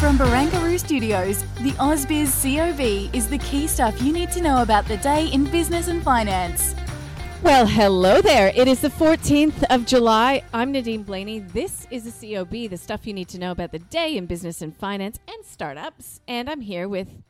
From Barangaroo Studios, the AusBiz COB is the key stuff you need to know about the day in business and finance. Well, hello there. It is the 14th of July. I'm Nadine Blayney. This is the COB, the stuff you need to know about the day in business and finance and startups. And I'm here with,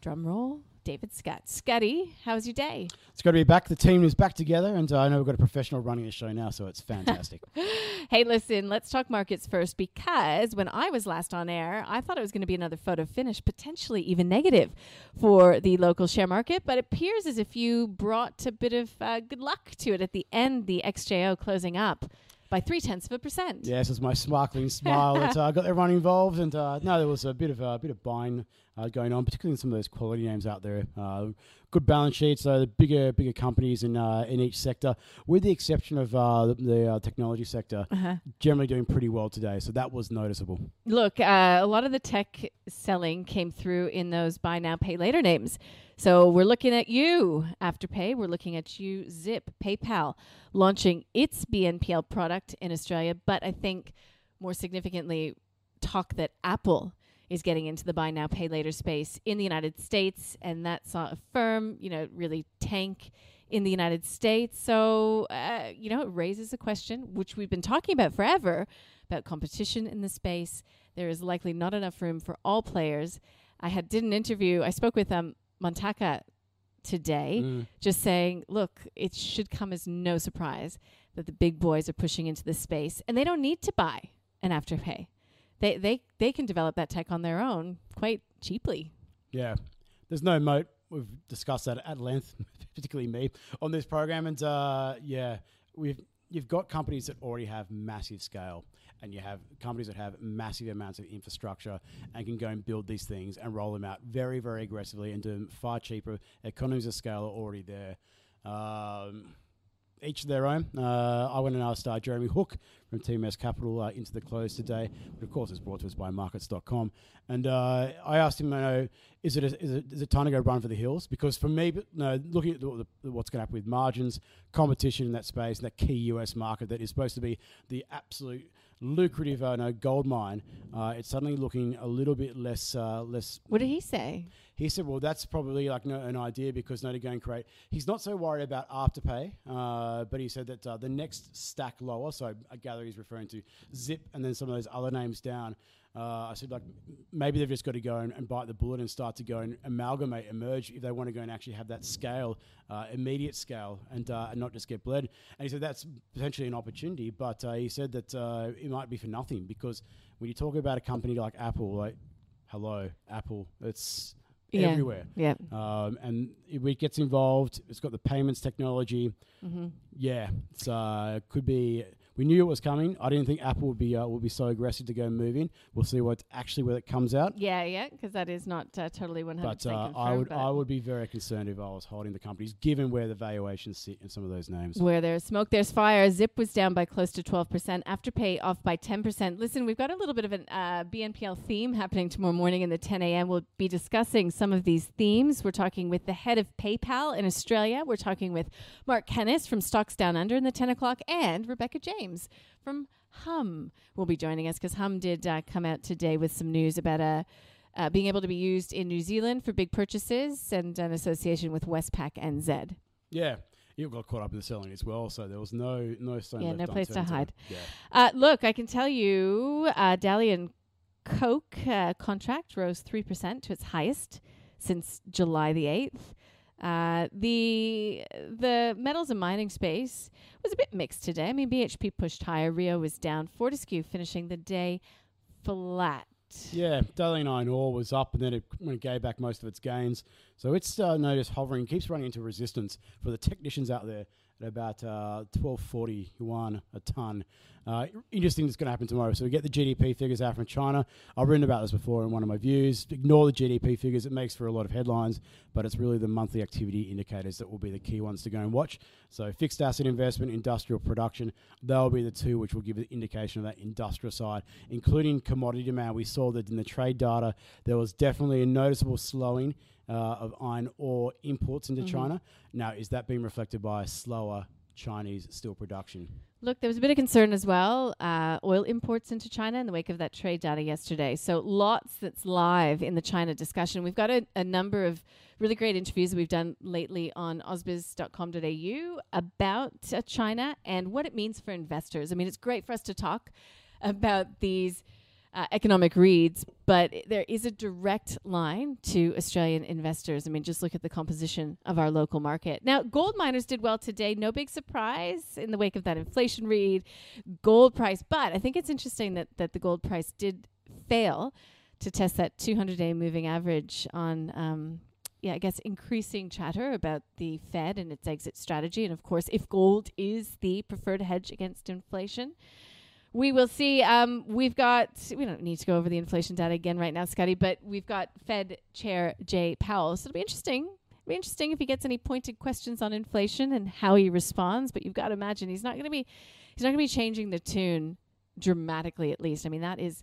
drum roll, David Scott. Scotty, how's your day? It's good to be back. The team is back together, and uh, I know we've got a professional running the show now, so it's fantastic. Hey, listen, let's talk markets first because when I was last on air, I thought it was going to be another photo finish, potentially even negative for the local share market. But it appears as if you brought a bit of uh, good luck to it at the end, the XJO closing up by three tenths of a percent. yes, it's my sparkling smile that uh, got everyone involved, and uh, no, there was a bit of a bit of buying uh, going on, particularly in some of those quality names out there. Uh, good balance sheets, so the bigger bigger companies in uh, in each sector, with the exception of uh, the, the uh, technology sector, Uh-huh. generally doing pretty well today. So that was noticeable. Look, uh, a lot of the tech selling came through in those buy now, pay later names. So we're looking at you, Afterpay. We're looking at you, Zip, PayPal, launching its BNPL product in Australia. But I think more significantly, talk that Apple is getting into the buy now, pay later space in the United States. And that saw a firm, you know, really tank in the United States. So, uh, you know, it raises a question, which we've been talking about forever, about competition in the space. There is likely not enough room for all players. I had did an interview. I spoke with um, Montaka today, Mm. just saying, look, it should come as no surprise that the big boys are pushing into this space, and they don't need to buy an afterpay. They they they can develop that tech on their own quite cheaply. Yeah, there's no moat. We've discussed that at length, particularly me on this program, and uh, yeah, we've you've got companies that already have massive scale, and you have companies that have massive amounts of infrastructure and can go and build these things and roll them out very, very aggressively and do them far cheaper. Economies of scale are already there. Um, each of their own. Uh, I went and asked uh, Jeremy Hook from TMS Capital uh, into the close today, but of course it's brought to us by Markets.com. And uh, I asked him, you know, is it, a, is it is it time to go run for the hills? Because for me, but, no, looking at the, the, what's going to happen with margins, competition in that space, and that key US market that is supposed to be the absolute lucrative uh, no, gold mine, uh, it's suddenly looking a little bit less uh, less What did he say? he said, "Well, that's probably like no, an idea because no, to go and create." He's not so worried about afterpay, uh, but he said that uh, the next stack lower. So I gather he's referring to Zip and then some of those other names down. Uh, I said, like maybe they've just got to go and, and bite the bullet and start to go and amalgamate, emerge if they want to go and actually have that scale, uh, immediate scale, and, uh, and not just get bled. And he said that's potentially an opportunity, but uh, he said that uh, it might be for nothing because when you talk about a company like Apple, like hello, Apple, it's Yeah. everywhere. Yeah. Um, and if it gets involved, it's got the payments technology. Mm-hmm. Yeah, it's uh, could be. We knew it was coming. I didn't think Apple would be uh, would be so aggressive to go move in. We'll see what actually where it comes out. Yeah, yeah, because that is not uh, totally 100% But uh. I would but I would be very concerned if I was holding the companies, given where the valuations sit in some of those names. Where there's smoke, there's fire. Zip was down by close to 12%. Afterpay off by 10%. Listen, we've got a little bit of an uh, BNPL theme happening tomorrow morning in the 10 a.m. We'll be discussing some of these themes. We're talking with the head of PayPal in Australia. We're talking with Marc Kennis from Stocks Down Under in the 10 o'clock and Rebecca James from Humm will be joining us because Humm did uh, come out today with some news about a. Uh, being able to be used in New Zealand for big purchases and an association with Westpac Zed. Yeah, you got caught up in the selling as well, so there was no no stone Yeah, no place to hide. Yeah. Uh, look, I can tell you, uh, Dalian Coke uh, contract rose three percent to its highest since July the eighth. Uh, the the metals and mining space was a bit mixed today. I mean, BHP pushed higher. Rio was down. Fortescue finishing the day flat. Yeah, Dalian Iron Ore was up and then it, when it gave back most of its gains. So it's uh, noticed hovering, keeps running into resistance for the technicians out there. At about uh, 1240 yuan a ton. Uh, interesting that's going to happen tomorrow. So we get the GDP figures out from China. I've written about this before in one of my views. Ignore the GDP figures; it makes for a lot of headlines, but it's really the monthly activity indicators that will be the key ones to go and watch. So fixed asset investment, industrial production, they'll be the two which will give an indication of that industrial side, including commodity demand. We saw that in the trade data, there was definitely a noticeable slowing. Uh, of iron ore imports into Mm-hmm. China. Now, is that being reflected by slower Chinese steel production? Look, there was a bit of concern as well. Uh, oil imports into China in the wake of that trade data yesterday. So lots that's live in the China discussion. We've got a, a number of really great interviews we've done lately on ausbiz.com.au about uh, China and what it means for investors. I mean, it's great for us to talk about these uh, economic reads, but there is a direct line to Australian investors. I mean, just look at the composition of our local market. Now, gold miners did well today. No big surprise in the wake of that inflation read, gold price. But I think it's interesting that, that the gold price did fail to test that 200 day moving average on. Um, yeah, I guess increasing chatter about the Fed and its exit strategy. And of course, if gold is the preferred hedge against inflation, we will see. Um, we've got, we don't need to go over the inflation data again right now, Scotty, but we've got Fed Chair Jay Powell. So it'll be interesting. It'll be interesting if he gets any pointed questions on inflation and how he responds. But you've got to imagine he's not going to be, he's not going to be changing the tune dramatically, at least. I mean, that is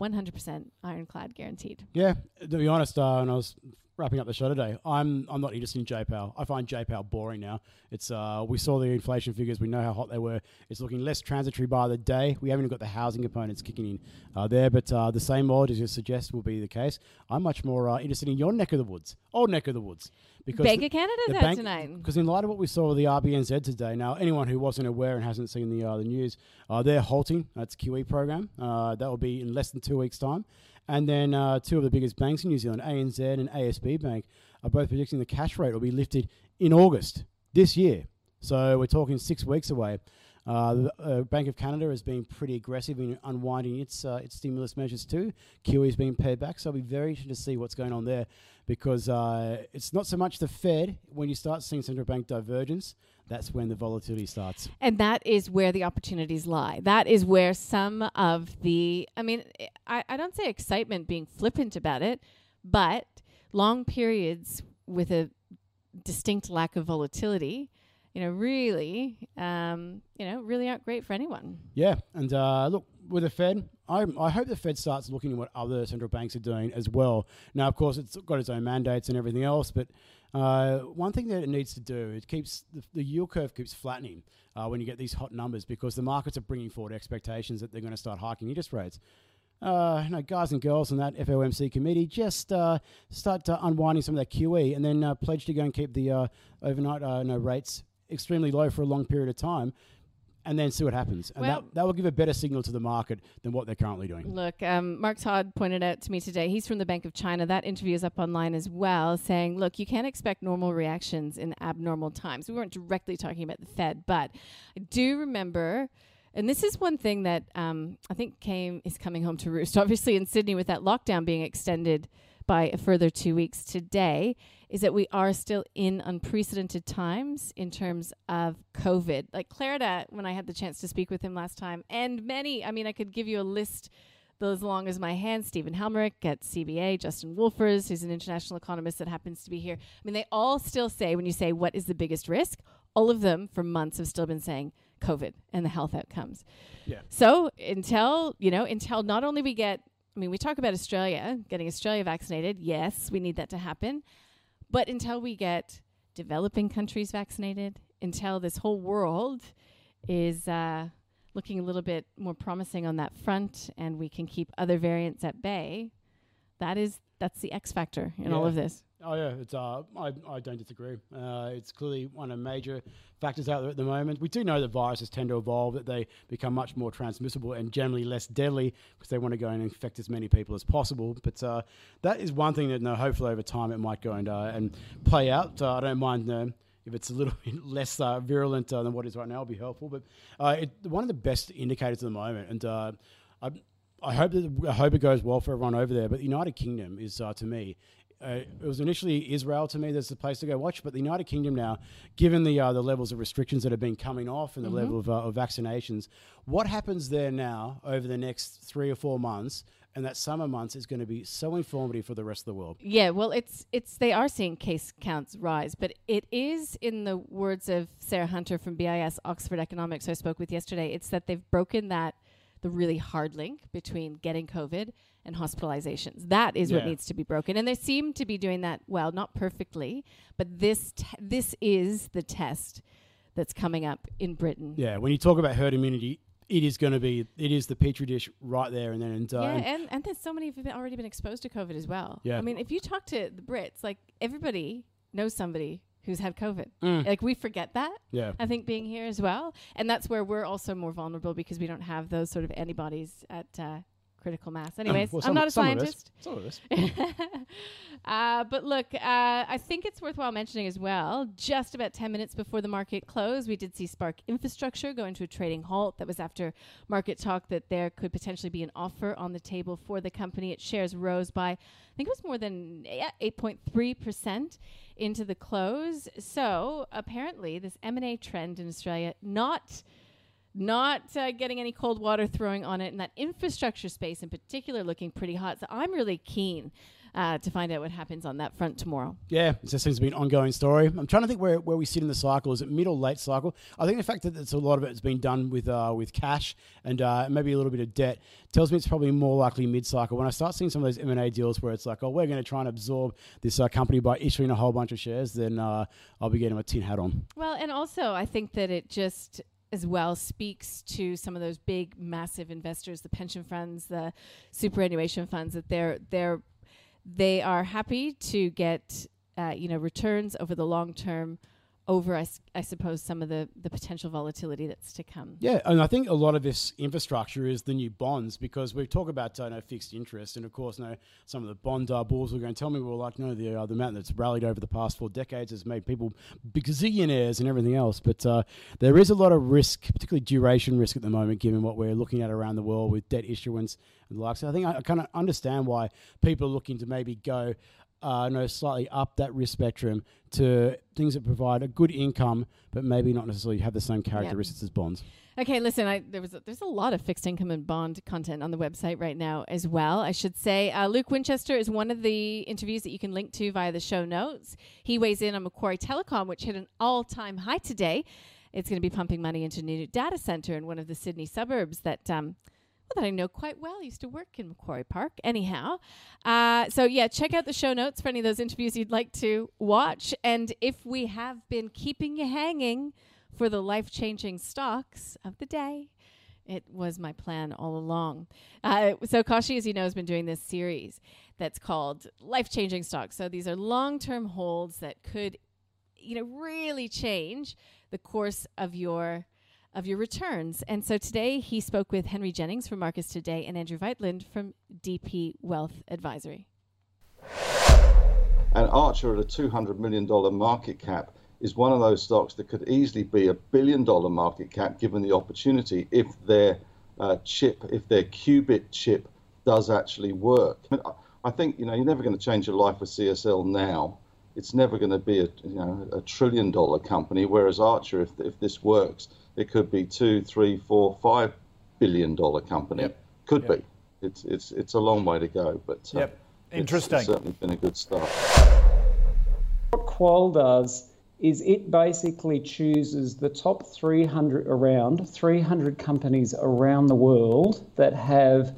100% ironclad guaranteed. Yeah, to be honest, uh, when I was wrapping up the show today, I'm I'm not interested in JPAL. I find JPAL boring now. It's uh, we saw the inflation figures, we know how hot they were. It's looking less transitory by the day. We haven't even got the housing components kicking in uh, there, but uh, the same odd as you suggest will be the case. I'm much more uh, interested in your neck of the woods, old neck of the woods, because Bank the- of Canada's the out bank- tonight. Because in light of what we saw with the RBNZ today, now anyone who wasn't aware and hasn't seen the uh, the news, uh, they're halting. That's QE program. Uh, that will be in less than two weeks' time. And then uh, two of the biggest banks in New Zealand, ANZ and ASB Bank, are both predicting the cash rate will be lifted in August this year. So we're talking six weeks away. Uh, the uh, Bank of Canada has been pretty aggressive in unwinding its uh, its stimulus measures too. QE has been paid back, so I'll be very interested to see what's going on there because uh, it's not so much the Fed. When you start seeing central bank divergence, that's when the volatility starts. And that is where the opportunities lie. That is where some of the, I mean, I, I don't say excitement being flippant about it, but long periods with a distinct lack of volatility, you know, really, um, you know, really aren't great for anyone. Yeah, and uh, look with the Fed, I, I hope the Fed starts looking at what other central banks are doing as well. Now, of course, it's got its own mandates and everything else, but uh, one thing that it needs to do it keeps the, the yield curve keeps flattening uh, when you get these hot numbers because the markets are bringing forward expectations that they're going to start hiking interest rates. Uh, you know, guys and girls on that FOMC committee just uh, start unwinding some of that QE and then uh, pledge to go and keep the uh, overnight uh, no rates extremely low for a long period of time and then see what happens. And Well- that, that will give a better signal to the market than what they're currently doing. Look, um, Mark Todd pointed out to me today, he's from the Bank of China. That interview is up online as well, saying, look, you can't expect normal reactions in abnormal times. We weren't directly talking about the Fed, but I do remember. And this is one thing that um, I think came is coming home to roost. Obviously, in Sydney, with that lockdown being extended by a further two weeks today, is that we are still in unprecedented times in terms of COVID. Like Clarida, when I had the chance to speak with him last time, and many, I mean, I could give you a list as long as my hand. Stephen Halmarick at CBA, Justin Wolfers, who's an international economist that happens to be here. I mean, they all still say, when you say what is the biggest risk, all of them for months have still been saying COVID and the health outcomes. Yeah. So until, you know, until not only we get, I mean, we talk about Australia, getting Australia vaccinated. Yes, we need that to happen. But until we get developing countries vaccinated, until this whole world is uh, looking a little bit more promising on that front, and we can keep other variants at bay, that is that's the X factor in all of this. Oh yeah, it's uh, I, I don't disagree. Uh, it's clearly one of the major factors out there at the moment. We do know that viruses tend to evolve, that they become much more transmissible and generally less deadly because they want to go and infect as many people as possible. But uh, that is one thing that, no, hopefully over time it might go and uh, and play out. Uh, I don't mind. Uh, if it's a little bit less uh, virulent uh, than what it is right now, it'll be helpful. But uh, it, one of the best indicators at the moment, and uh, I, I hope that I hope it goes well for everyone over there. But the United Kingdom is, uh, to me, uh, it was initially Israel to me that's the place to go watch, but the United Kingdom now, given the uh, the levels of restrictions that have been coming off and the level of, uh, of vaccinations, what happens there now over the next three or four months? And that summer months is going to be so informative for the rest of the world. Yeah, well, it's it's they are seeing case counts rise, but it is in the words of Sarah Hunter from BIS Oxford Economics, who I spoke with yesterday. It's that they've broken that the really hard link between getting COVID and hospitalizations. That is what needs to be broken, and they seem to be doing that well, not perfectly, but this te- this is the test that's coming up in Britain. Yeah, when you talk about herd immunity, it is going to be it is the petri dish right there and then. And, uh, Yeah, and- and, and there's so many who've been already been exposed to COVID as well. Yeah. I mean, if you talk to the Brits, like everybody knows somebody who's had COVID. Mm. Like we forget that. yeah, I think being here as well, and that's where we're also more vulnerable because we don't have those sort of antibodies at uh, critical mass. Anyways, well, I'm not a some of us. scientist. Some of us. uh, but look, uh, I think it's worthwhile mentioning as well. Just about 10 minutes before the market closed, we did see Spark Infrastructure go into a trading halt. That was after market talk that there could potentially be an offer on the table for the company. Its shares rose by, I think it was more than 8.3% into the close. So apparently, this M&A trend in Australia not not uh, getting any cold water throwing on it, and that infrastructure space in particular looking pretty hot. So I'm really keen uh, to find out what happens on that front tomorrow. Yeah, it just seems to be an ongoing story. I'm trying to think where, where we sit in the cycle. Is it mid or late cycle? I think the fact that it's a lot of it has been done with uh, with cash and uh, maybe a little bit of debt tells me it's probably more likely mid cycle. When I start seeing some of those M and A deals where it's like, oh, we're going to try and absorb this uh, company by issuing a whole bunch of shares, then uh, I'll be getting my tin hat on. Well, and also I think that it just as well speaks to some of those big, massive investors, the pension funds, the superannuation funds, that they're they're they are happy to get uh, you know returns over the long term over I, suppose some of the the potential volatility that's to come. Yeah, and I think a lot of this infrastructure is the new bonds because we talk about uh, no fixed interest, and of course, no some of the bond uh, bulls were going to tell me, well, like no, the uh, the amount that's rallied over the past four decades has made people gazillionaires and everything else. But uh, there is a lot of risk, particularly duration risk at the moment, given what we're looking at around the world with debt issuance and the like. So I think I, I kind of understand why people are looking to maybe go. Uh, no, slightly up that risk spectrum to things that provide a good income, but maybe not necessarily have the same characteristics as bonds. Okay, listen, I, there was a, there's a lot of fixed income and bond content on the website right now as well. I should say uh, Luke Winchester is one of the interviews that you can link to via the show notes. He weighs in on Macquarie Telecom, which hit an all-time high today. It's going to be pumping money into a new data center in one of the Sydney suburbs that. Um, well, that I know quite well. I used to work in Macquarie Park. Anyhow, uh, so yeah, check out the show notes for any of those interviews you'd like to watch. And if we have been keeping you hanging for the life changing stocks of the day, it was my plan all along. Uh, so Kashi, as you know, has been doing this series that's called Life Changing Stocks. So these are long term holds that could, you know, really change the course of your of your returns. And so today he spoke with Henry Jennings from Marcus Today and Andrew Wielandt from DP Wealth Advisory. And Archer at a $200 million market cap is one of those stocks that could easily be a billion dollar market cap given the opportunity if their uh, chip, if their qubit chip does actually work. I think, you know, you're never going to change your life with CSL now. It's never going to be a, you know, a trillion dollar company, whereas Archer, if, if this works, it could be two, three, four, five billion dollar company. Yep. Could Yep. be. It's, it's, it's a long way to go, but uh, Yep. it's- Interesting. It's certainly been a good start. What Qual does is it basically chooses the top 300 around 300 companies around the world that have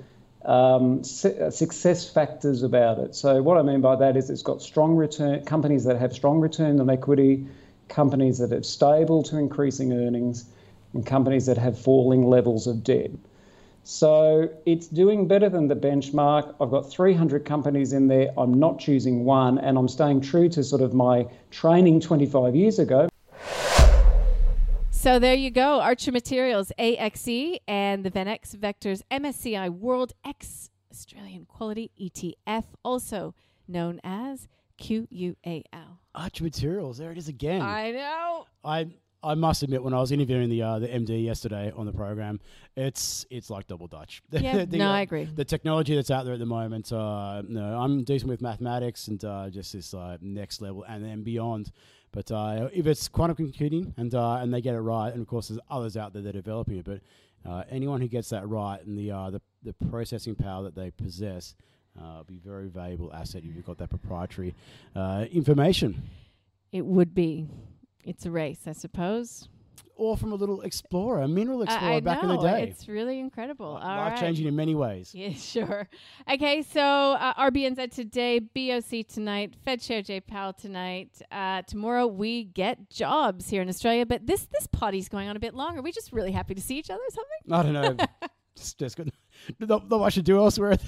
um, uh, success factors about it. So what I mean by that is it's got strong return companies that have strong return on equity, companies that have stable to increasing earnings, and companies that have falling levels of debt. So it's doing better than the benchmark. I've got 300 companies in there. I'm not choosing one, and I'm staying true to sort of my training 25 years ago. So there you go. Archer Materials, AXE, and the VanEck Vectors MSCI World X Australian Quality ETF, also known as QUAL. Archer Materials, there it is again. I know. I I must admit, when I was interviewing the uh, the MD yesterday on the program, it's it's like double Dutch. Yeah, The, no, uh, I agree. The technology that's out there at the moment, uh, no, I'm decent with mathematics and uh, just this uh, next level and then beyond. But uh, if it's quantum computing and uh, and they get it right, and of course there's others out there that are developing it, but uh, anyone who gets that right and the uh, the, the processing power that they possess. Uh, be very valuable asset if you've got that proprietary uh, information. It would be. It's a race, I suppose. Or from a little explorer, a mineral explorer I back know, in the day. It's really incredible. All Life right. changing in many ways. Yeah, sure. Okay, so uh, RBNZ today, BOC tonight, Fed Chair Jay Powell tonight. Uh, tomorrow we get jobs here in Australia, but this this party's going on a bit longer. We're just really happy to see each other or something. I don't know. just, just got not, not much to do elsewhere.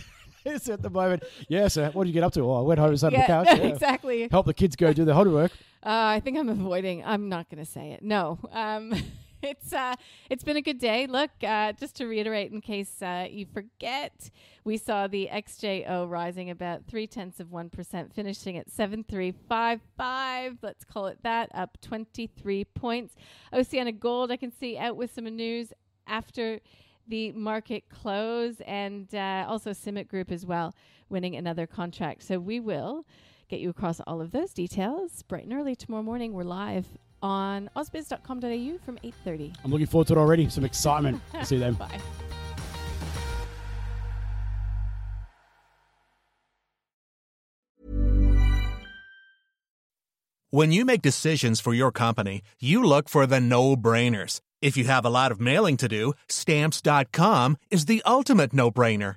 At the moment. Yeah, so what did you get up to? Oh, I went home, and sat on the couch. yeah. exactly. Help the kids go do their homework. Uh, I think I'm avoiding. I'm not going to say it. No. Um, it's uh, it's been a good day. Look, uh, just to reiterate, in case uh, you forget, we saw the XJO rising about three tenths of one percent, finishing at seven three five five. Let's call it that, up twenty three points. Oceana Gold, I can see out with some news after the market close, and uh, also CIMIC Group as well, winning another contract. So we will get you across all of those details bright and early tomorrow morning. We're live on ausbiz.com.au from 8.30. I'm looking forward to it already. Some excitement. See you then. Bye. When you make decisions for your company, you look for the no brainers. If you have a lot of mailing to do, stamps.com is the ultimate no brainer.